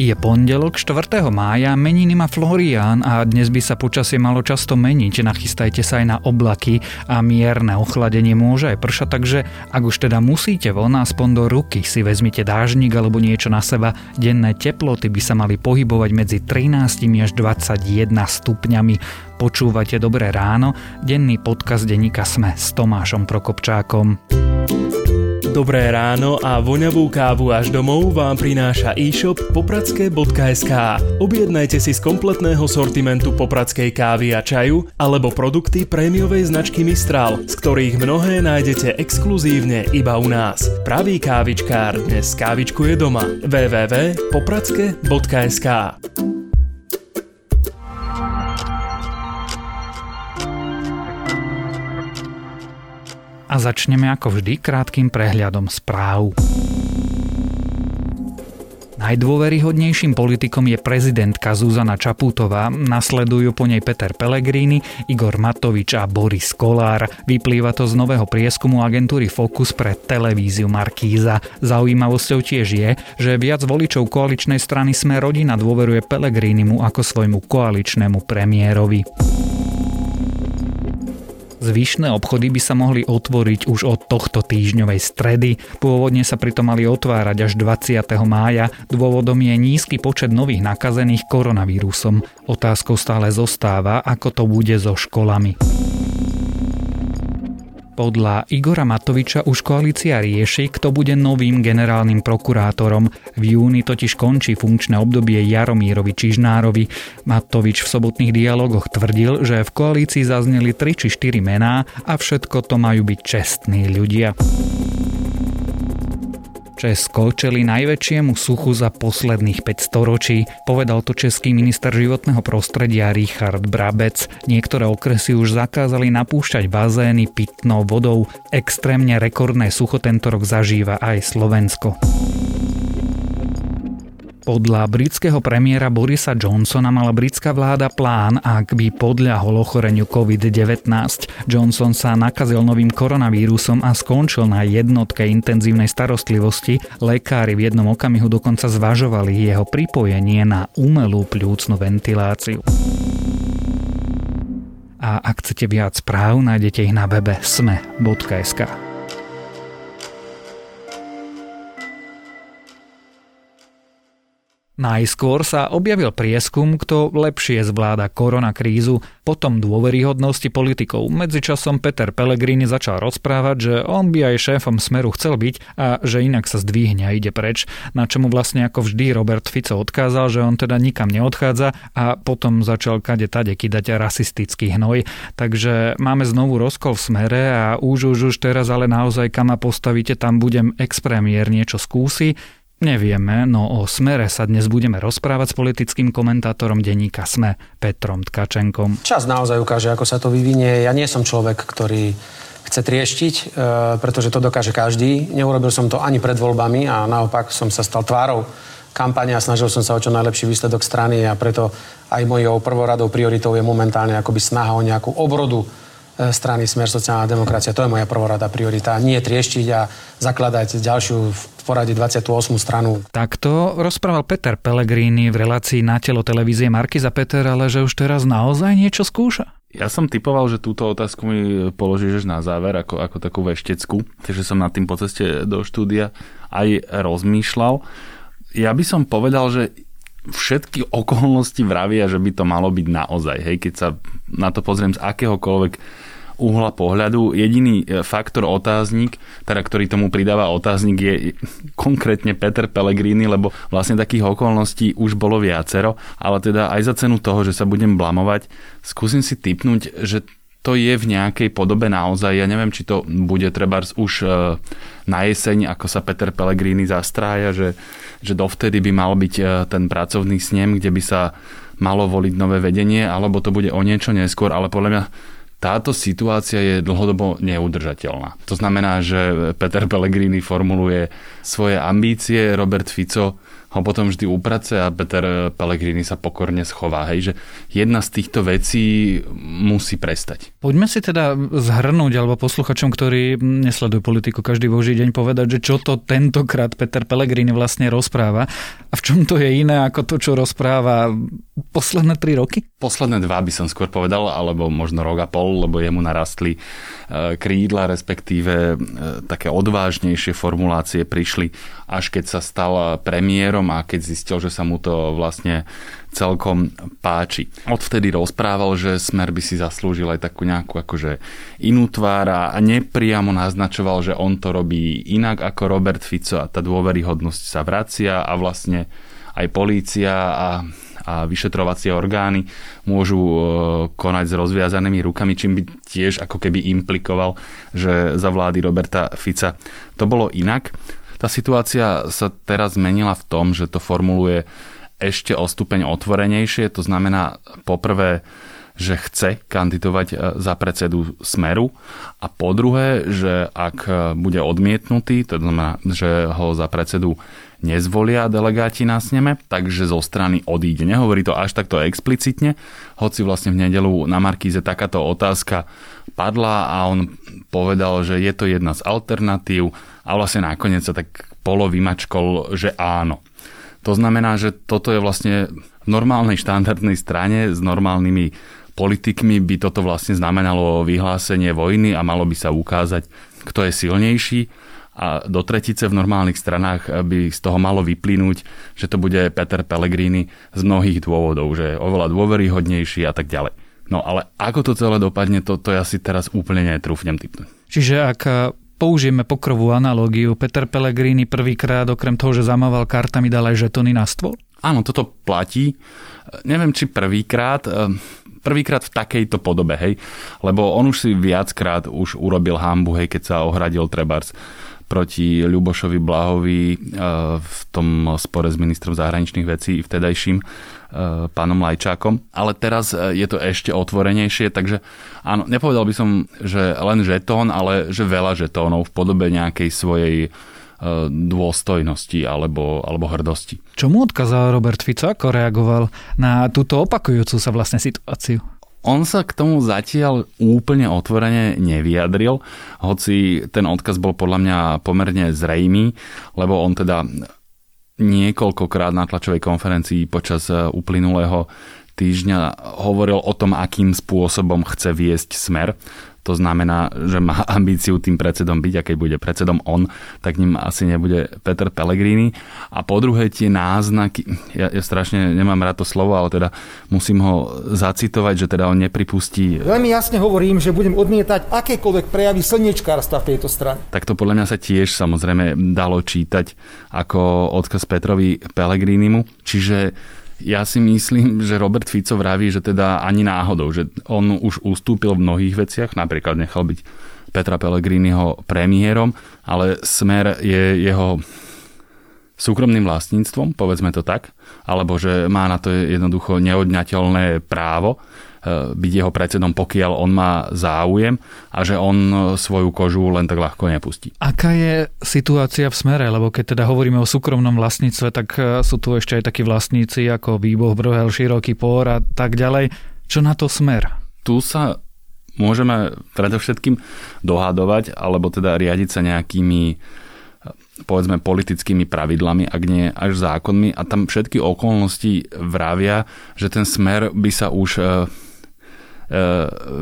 Je pondelok 4. mája, meniny má Florián a dnes by sa počasie malo často meniť. Nachystajte sa aj na oblaky a mierne ochladenie môže aj pršať, takže ak už teda musíte von, aspoň do ruky si vezmite dážnik alebo niečo na seba. Denné teploty by sa mali pohybovať medzi 13 až 21 stupňami. Počúvate Dobré ráno, denný podcast denníka Sme s Tomášom Prokopčákom. Dobré ráno a voňavú kávu až domov vám prináša e-shop popradské.sk. Objednajte si z kompletného sortimentu popradskej kávy a čaju alebo produkty prémiovej značky Mistral, z ktorých mnohé nájdete exkluzívne iba u nás. Pravý kávičkár dnes kávičkuje doma. www.popradske.sk a začneme ako vždy krátkým prehľadom správ. Najdôveryhodnejším politikom je prezidentka Zuzana Čaputová, nasledujú po nej Peter Pellegrini, Igor Matovič a Boris Kolár. Vyplýva to z nového prieskumu agentúry Focus pre televíziu Markíza. Zaujímavosťou tiež je, že viac voličov koaličnej strany Sme rodina dôveruje Pellegrinimu ako svojmu koaličnému premiérovi. Zvyšné obchody by sa mohli otvoriť už od tohto týždňovej stredy. Pôvodne sa pritom mali otvárať až 20. mája. Dôvodom je nízky počet nových nakazených koronavírusom. Otázkou stále zostáva, ako to bude so školami. Podľa Igora Matoviča už koalícia rieši, kto bude novým generálnym prokurátorom. V júni totiž končí funkčné obdobie Jaromírovi Čižnárovi. Matovič v sobotných dialogoch tvrdil, že v koalícii zazneli 3 či 4 mená a všetko to majú byť čestní ľudia. Česko čeli najväčšiemu suchu za posledných 5 storočí, povedal to český minister životného prostredia Richard Brabec. Niektoré okresy už zakázali napúšťať bazény pitnou vodou. Extrémne rekordné sucho tento rok zažíva aj Slovensko. Podľa britského premiéra Borisa Johnsona mala britská vláda plán, ak by podľahol ochoreniu COVID-19. Johnson sa nakazil novým koronavírusom a skončil na jednotke intenzívnej starostlivosti. Lekári v jednom okamihu dokonca zvažovali jeho pripojenie na umelú pľúcnu ventiláciu. A ak chcete viac správ, nájdete ich na webe sme.sk. Najskôr sa objavil prieskum, kto lepšie zvláda koronakrízu, potom dôveryhodnosti politikov. Medzičasom Peter Pellegrini začal rozprávať, že on by aj šéfom Smeru chcel byť a že inak sa zdvihne a ide preč, na čomu vlastne ako vždy Robert Fico odkázal, že on teda nikam neodchádza a potom začal kade tade kydať rasistický hnoj. Takže máme znovu rozkol v Smere a už už už teraz ale naozaj kam postavíte, tam budem expremiér niečo skúsi Nevieme, no o smere sa dnes budeme rozprávať s politickým komentátorom denníka SME Petrom Tkačenkom. Čas naozaj ukáže, ako sa to vyvinie. Ja nie som človek, ktorý chce trieštiť, e, pretože to dokáže každý. Neurobil som to ani pred voľbami a naopak som sa stal tvárou kampane a snažil som sa o čo najlepší výsledok strany a preto aj mojou prvoradou prioritou je momentálne akoby snaha o nejakú obrodu strany Smer sociálna demokracia. To je moja prvorada priorita. Nie trieštiť a zakladať ďalšiu v poradí 28. stranu. Takto rozprával Peter Pellegrini v relácii na telo televízie Marky za Peter, ale že už teraz naozaj niečo skúša. Ja som typoval, že túto otázku mi položíš na záver, ako, ako takú veštecku, takže som nad tým po ceste do štúdia aj rozmýšľal. Ja by som povedal, že všetky okolnosti vravia, že by to malo byť naozaj. Hej, keď sa na to pozriem z akéhokoľvek uhla pohľadu. Jediný e, faktor otáznik, teda ktorý tomu pridáva otáznik, je konkrétne Peter Pellegrini, lebo vlastne takých okolností už bolo viacero, ale teda aj za cenu toho, že sa budem blamovať, skúsim si typnúť, že to je v nejakej podobe naozaj. Ja neviem, či to bude treba už e, na jeseň, ako sa Peter Pellegrini zastrája, že, že dovtedy by mal byť e, ten pracovný snem, kde by sa malo voliť nové vedenie, alebo to bude o niečo neskôr, ale podľa mňa táto situácia je dlhodobo neudržateľná. To znamená, že Peter Pellegrini formuluje svoje ambície, Robert Fico ho potom vždy uprace a Peter Pellegrini sa pokorne schová. Hej, že jedna z týchto vecí musí prestať. Poďme si teda zhrnúť, alebo posluchačom, ktorí nesledujú politiku každý boží deň, povedať, že čo to tentokrát Peter Pellegrini vlastne rozpráva a v čom to je iné ako to, čo rozpráva posledné tri roky? Posledné dva by som skôr povedal, alebo možno rok a pol, lebo jemu narastli e, krídla, respektíve e, také odvážnejšie formulácie prišli, až keď sa stal premiérom a keď zistil, že sa mu to vlastne celkom páči. Odvtedy rozprával, že Smer by si zaslúžil aj takú nejakú akože inú tvár a nepriamo naznačoval, že on to robí inak ako Robert Fico a tá dôveryhodnosť sa vracia a vlastne aj polícia a a vyšetrovacie orgány môžu e, konať s rozviazanými rukami, čím by tiež ako keby implikoval, že za vlády Roberta Fica to bolo inak. Tá situácia sa teraz zmenila v tom, že to formuluje ešte o stupeň otvorenejšie. To znamená poprvé, že chce kandidovať e, za predsedu Smeru a po druhé, že ak e, bude odmietnutý, to znamená, že ho za predsedu nezvolia delegáti na sneme, takže zo strany odíde. Nehovorí to až takto explicitne, hoci vlastne v nedelu na Markíze takáto otázka padla a on povedal, že je to jedna z alternatív a vlastne nakoniec sa tak polo vymačkol, že áno. To znamená, že toto je vlastne v normálnej štandardnej strane s normálnymi politikmi by toto vlastne znamenalo vyhlásenie vojny a malo by sa ukázať, kto je silnejší a do tretice v normálnych stranách by z toho malo vyplynúť, že to bude Peter Pellegrini z mnohých dôvodov, že je oveľa dôveryhodnejší a tak ďalej. No ale ako to celé dopadne, to, to ja si teraz úplne netrúfnem typnúť. Čiže ak použijeme pokrovú analógiu. Peter Pellegrini prvýkrát okrem toho, že zamával kartami, dal aj žetony na stôl? Áno, toto platí. Neviem, či prvýkrát, eh, prvýkrát v takejto podobe, hej, lebo on už si viackrát už urobil hambu, hej, keď sa ohradil Trebars proti Ľubošovi Blahovi eh, v tom spore s ministrom zahraničných vecí vtedajším Eh, pánom Lajčákom. Ale teraz eh, je to ešte otvorenejšie, takže áno, nepovedal by som, že len žetón, ale že veľa žetónov v podobe nejakej svojej dôstojnosti alebo, alebo hrdosti. Čo mu odkázal Robert Fico? Ako reagoval na túto opakujúcu sa vlastne situáciu? On sa k tomu zatiaľ úplne otvorene nevyjadril, hoci ten odkaz bol podľa mňa pomerne zrejmý, lebo on teda niekoľkokrát na tlačovej konferencii počas e, uplynulého týždňa hovoril o tom, akým spôsobom chce viesť smer. To znamená, že má ambíciu tým predsedom byť a keď bude predsedom on, tak ním asi nebude Peter Pellegrini. A po druhé tie náznaky, ja, ja strašne nemám rád to slovo, ale teda musím ho zacitovať, že teda on nepripustí... Veľmi jasne hovorím, že budem odmietať akékoľvek prejavy slniečkárstva v tejto strane. Tak to podľa mňa sa tiež samozrejme dalo čítať ako odkaz Petrovi Pellegrinimu. Čiže ja si myslím, že Robert Fico vraví, že teda ani náhodou, že on už ustúpil v mnohých veciach, napríklad nechal byť Petra Pellegriniho premiérom, ale Smer je jeho súkromným vlastníctvom, povedzme to tak, alebo že má na to jednoducho neodňateľné právo Eh, byť jeho predsedom, pokiaľ on má záujem a že on svoju kožu len tak ľahko nepustí. Aká je situácia v smere? Lebo keď teda hovoríme o súkromnom vlastníctve, tak eh, sú tu ešte aj takí vlastníci ako Výboh, Brhel, Široký Pór a tak ďalej. Čo na to smer? Tu sa môžeme predovšetkým dohadovať, alebo teda riadiť sa nejakými povedzme politickými pravidlami, ak nie až zákonmi a tam všetky okolnosti vravia, že ten smer by sa už E,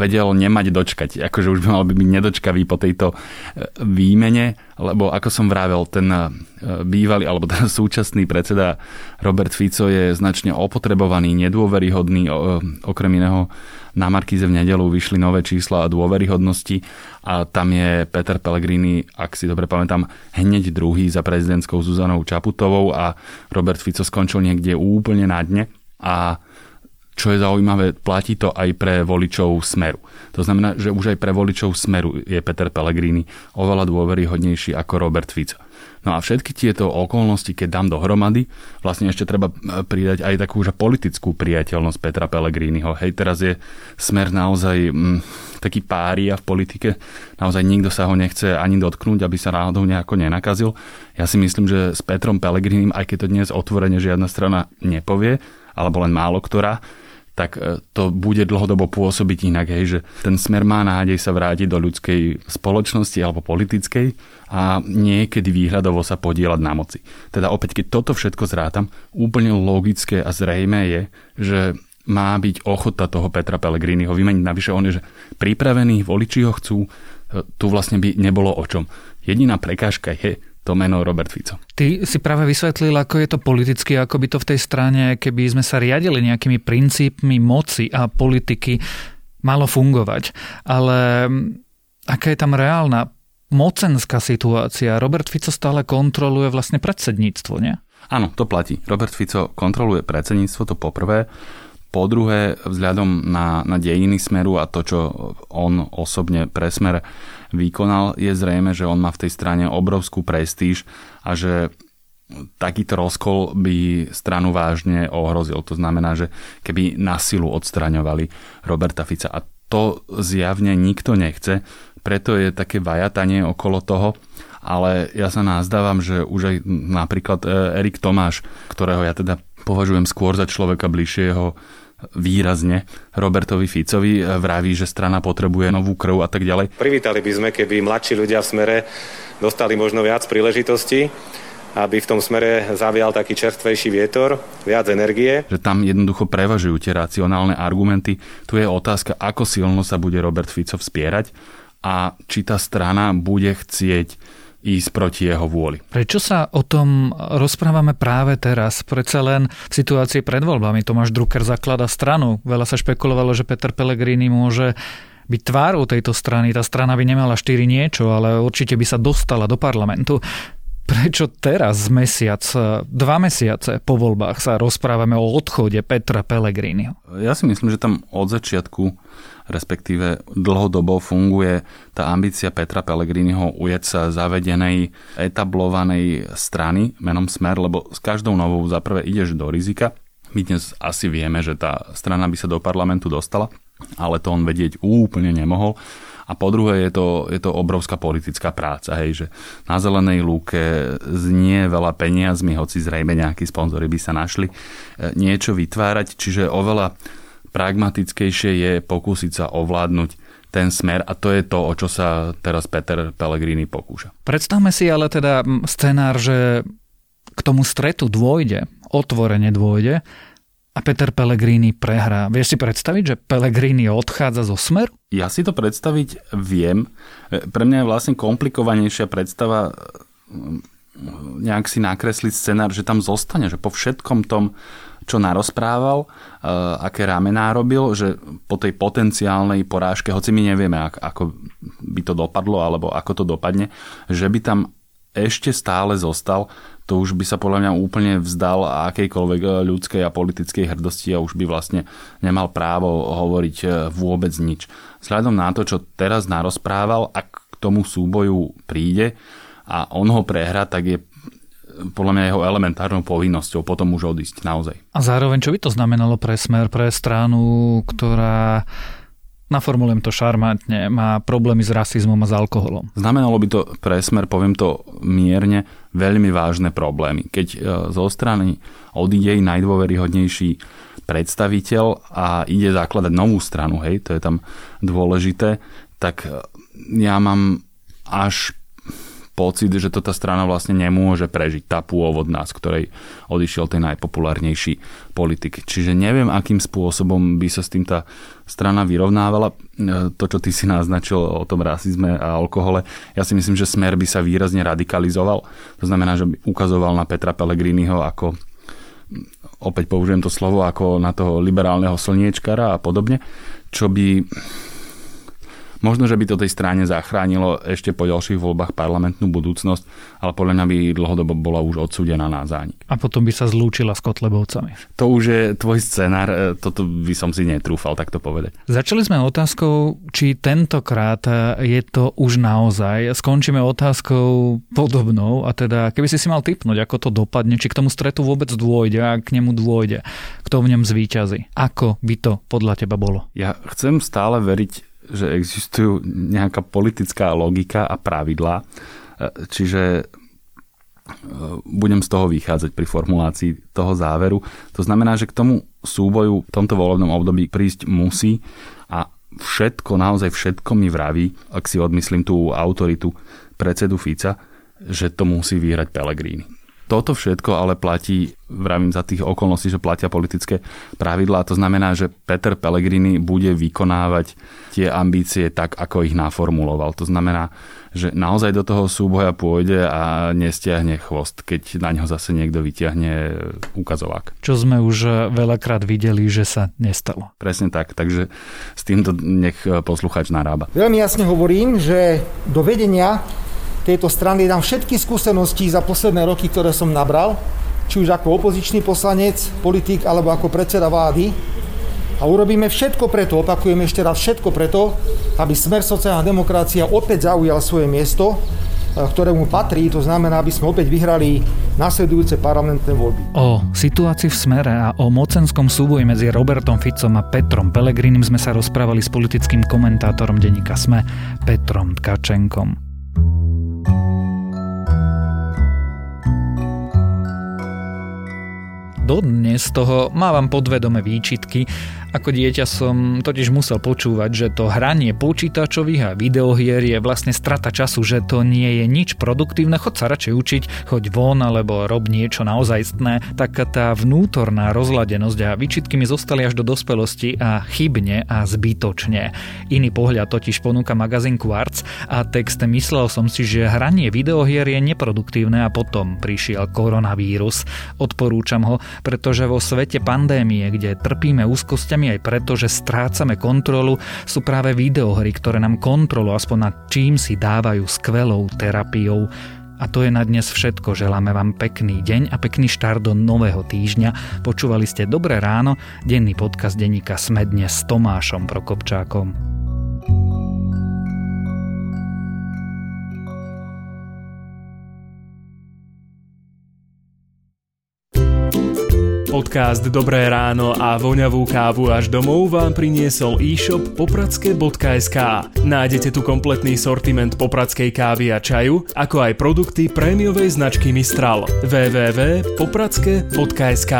vedel nemať dočkať. Akože už by mal by byť nedočkavý po tejto e, výmene, lebo ako som vravel, ten e, bývalý alebo ten súčasný predseda Robert Fico je značne opotrebovaný, nedôveryhodný, okrem iného na Markíze v nedelu vyšli nové čísla a dôveryhodnosti a tam je Peter Pellegrini, ak si dobre pamätám, hneď druhý za prezidentskou Zuzanou Čaputovou a Robert Fico skončil niekde úplne na dne a čo je zaujímavé, platí to aj pre voličov Smeru. To znamená, že už aj pre voličov Smeru je Peter Pellegrini oveľa dôveryhodnejší ako Robert Fico. No a všetky tieto okolnosti, keď dám dohromady, vlastne ešte treba e, pridať aj takú že politickú priateľnosť Petra Pellegriniho. Hej, teraz je smer naozaj mm, taký pária v politike. Naozaj nikto sa ho nechce ani dotknúť, aby sa náhodou nejako nenakazil. Ja si myslím, že s Petrom Pellegrinim, aj keď to dnes otvorene žiadna strana nepovie, alebo len málo ktorá, tak e, to bude dlhodobo pôsobiť inak, hej, že ten smer má nádej sa vrátiť do ľudskej spoločnosti alebo politickej a niekedy výhľadovo sa podielať na moci. Teda opäť, keď toto všetko zrátam, úplne logické a zrejme je, že má byť ochota toho Petra Pellegriniho vymeniť. Navyše on je, že pripravený, voliči ho chcú, e, tu vlastne by nebolo o čom. Jediná prekážka je, to meno Robert Fico. Ty si práve vysvetlil, ako je to politicky, ako by to v tej strane, keby sme sa riadili nejakými princípmi moci a politiky, malo fungovať. Ale aká je tam reálna mocenská situácia? Robert Fico stále kontroluje vlastne predsedníctvo, nie? Áno, to platí. Robert Fico kontroluje predsedníctvo, to poprvé. Po druhé, vzhľadom na, na dejiny Smeru a to, čo on osobne pre Smer vykonal, je zrejme, že on má v tej strane obrovskú prestíž a že takýto rozkol by stranu vážne ohrozil. To znamená, že keby na silu odstraňovali Roberta Fica. A to zjavne nikto nechce, preto je také vajatanie okolo toho, ale ja sa nazdávam, že už aj napríklad e, Erik Tomáš, ktorého ja teda považujem skôr za človeka bližšieho výrazne Robertovi Ficovi. Vraví, že strana potrebuje novú krv a tak ďalej. Privítali by sme, keby mladší ľudia v smere dostali možno viac príležitostí aby v tom smere zavial taký čerstvejší vietor, viac energie. Že tam jednoducho prevažujú tie racionálne argumenty. Tu je otázka, ako silno sa bude Robert Fico vspierať a či tá strana bude chcieť ísť proti jeho vôli. Prečo sa o tom rozprávame práve teraz? Prečo len v situácii pred voľbami Tomáš Drucker zaklada stranu. Veľa sa špekulovalo, že Peter Pellegrini môže byť tvárou tejto strany. Tá strana by nemala štyri niečo, ale určite by sa dostala do parlamentu. Prečo teraz, mesiac, dva mesiace po voľbách sa rozprávame o odchode Petra Pellegriniho? Ja si myslím, že tam od začiatku respektíve dlhodobo funguje tá ambícia Petra Pellegriniho ujať sa zavedenej, etablovanej strany menom Smer, lebo s každou novou zaprvé ideš do rizika. My dnes asi vieme, že tá strana by sa do parlamentu dostala, ale to on vedieť úplne nemohol. A po druhé je to, je to obrovská politická práca, hej, že na zelenej lúke znie veľa peniazmi, hoci zrejme nejakí sponzory by sa našli, e, niečo vytvárať, čiže oveľa pragmatickejšie je pokúsiť sa ovládnuť ten smer a to je to, o čo sa teraz Peter Pellegrini pokúša. Predstavme si ale teda scenár, že k tomu stretu dôjde, otvorene dôjde a Peter Pellegrini prehrá. Vieš si predstaviť, že Pellegrini odchádza zo smeru? Ja si to predstaviť viem. Pre mňa je vlastne komplikovanejšia predstava nejak si nakresliť scenár, že tam zostane, že po všetkom tom čo narozprával, eh, aké ramená robil, že po tej potenciálnej porážke, hoci my nevieme, ako by to dopadlo, alebo ako to dopadne, že by tam ešte stále zostal, to už by sa podľa mňa úplne vzdal akejkoľvek eh, ľudskej a politickej hrdosti a už by vlastne nemal právo hovoriť eh, vôbec nič. Vzhľadom na to, čo teraz narozprával, ak k tomu súboju príde a on ho prehra, tak je podľa mňa jeho elementárnou povinnosťou potom už odísť naozaj. A zároveň, čo by to znamenalo pre smer, pre stranu, ktorá naformulujem to šarmantne, má problémy s rasizmom a s alkoholom. Znamenalo by to pre smer, poviem to mierne, veľmi vážne problémy. Keď e, zo strany odíde najdôveryhodnejší predstaviteľ a ide zakladať novú stranu, hej, to je tam dôležité, tak e, ja mám až pocit, že to tá strana vlastne nemôže prežiť, tá pôvodná, z ktorej odišiel ten najpopulárnejší politik. Čiže neviem, akým spôsobom by sa s tým tá strana vyrovnávala. E, to, čo ty si naznačil o tom rasizme a alkohole, ja si myslím, že smer by sa výrazne radikalizoval. To znamená, že by ukazoval na Petra Pellegriniho ako opäť použijem to slovo ako na toho liberálneho slniečkara a podobne, čo by Možno, že by to tej strane zachránilo ešte po ďalších voľbách parlamentnú budúcnosť, ale podľa mňa by dlhodobo bola už odsúdená na zánik. A potom by sa zlúčila s Kotlebovcami. To už je tvoj scenár, e, toto by som si netrúfal takto povedať. Začali sme otázkou, či tentokrát je to už naozaj. Skončíme otázkou podobnou a teda keby si si mal typnúť, ako to dopadne, či k tomu stretu vôbec dôjde a k nemu dôjde, kto v ňom zvýťazí. Ako by to podľa teba bolo? Ja chcem stále veriť že existujú nejaká politická logika a pravidlá, e, čiže e, budem z toho vychádzať pri formulácii toho záveru. To znamená, že k tomu súboju v tomto volebnom období prísť musí a všetko, naozaj všetko mi vraví, ak si odmyslím tú autoritu predsedu Fica, že to musí vyhrať Pelegrini. Toto všetko ale platí, vravím za tých okolností, že platia politické pravidlá. To znamená, že Peter Pellegrini bude vykonávať tie ambície tak, ako ich naformuloval. To znamená, že naozaj do toho súboja pôjde a nestiahne chvost, keď na ňo zase niekto vyťahne ukazovák. Čo sme už veľakrát videli, že sa nestalo. Presne tak, takže s týmto nech posluchač narába. Veľmi jasne hovorím, že do vedenia tejto strany dám všetky skúsenosti za posledné roky, ktoré som nabral, či už ako opozičný poslanec, politik alebo ako predseda vlády. A urobíme všetko preto, opakujem ešte raz všetko preto, aby smer sociálna demokracia opäť zaujal svoje miesto, e, ktorému patrí, to znamená, aby sme opäť vyhrali nasledujúce parlamentné voľby. O situácii v smere a o mocenskom súboji medzi Robertom Ficom a Petrom Pelegrinim sme sa rozprávali s politickým komentátorom denníka SME Petrom Tkačenkom. Dodnes toho mávam podvedome výčitky, ako dieťa som totiž musel počúvať, že to hranie počítačových a videohier je vlastne strata času, že to nie je nič produktívne, chod sa radšej učiť, choď von alebo rob niečo naozajstné, tak tá vnútorná rozladenosť a výčitky mi zostali až do dospelosti a chybne a zbytočne. Iný pohľad totiž ponúka magazín Quartz a text myslel som si, že hranie videohier je neproduktívne a potom prišiel koronavírus. Odporúčam ho, pretože vo svete pandémie, kde trpíme úzkosťami problémy aj preto, že strácame kontrolu, sú práve videohry, ktoré nám kontrolu aspoň nad čím si dávajú skvelou terapiou. A to je na dnes všetko. Želáme vám pekný deň a pekný štart do nového týždňa. Počúvali ste Dobré ráno, denný podcast denníka Sme dnes s Tomášom Prokopčákom. Podcast Dobré ráno a voňavú kávu až domov vám priniesol e-shop popradske.sk. Nájdete tu kompletný sortiment popradskej kávy a čaju, ako aj produkty prémiovej značky Mistral. www.popradske.sk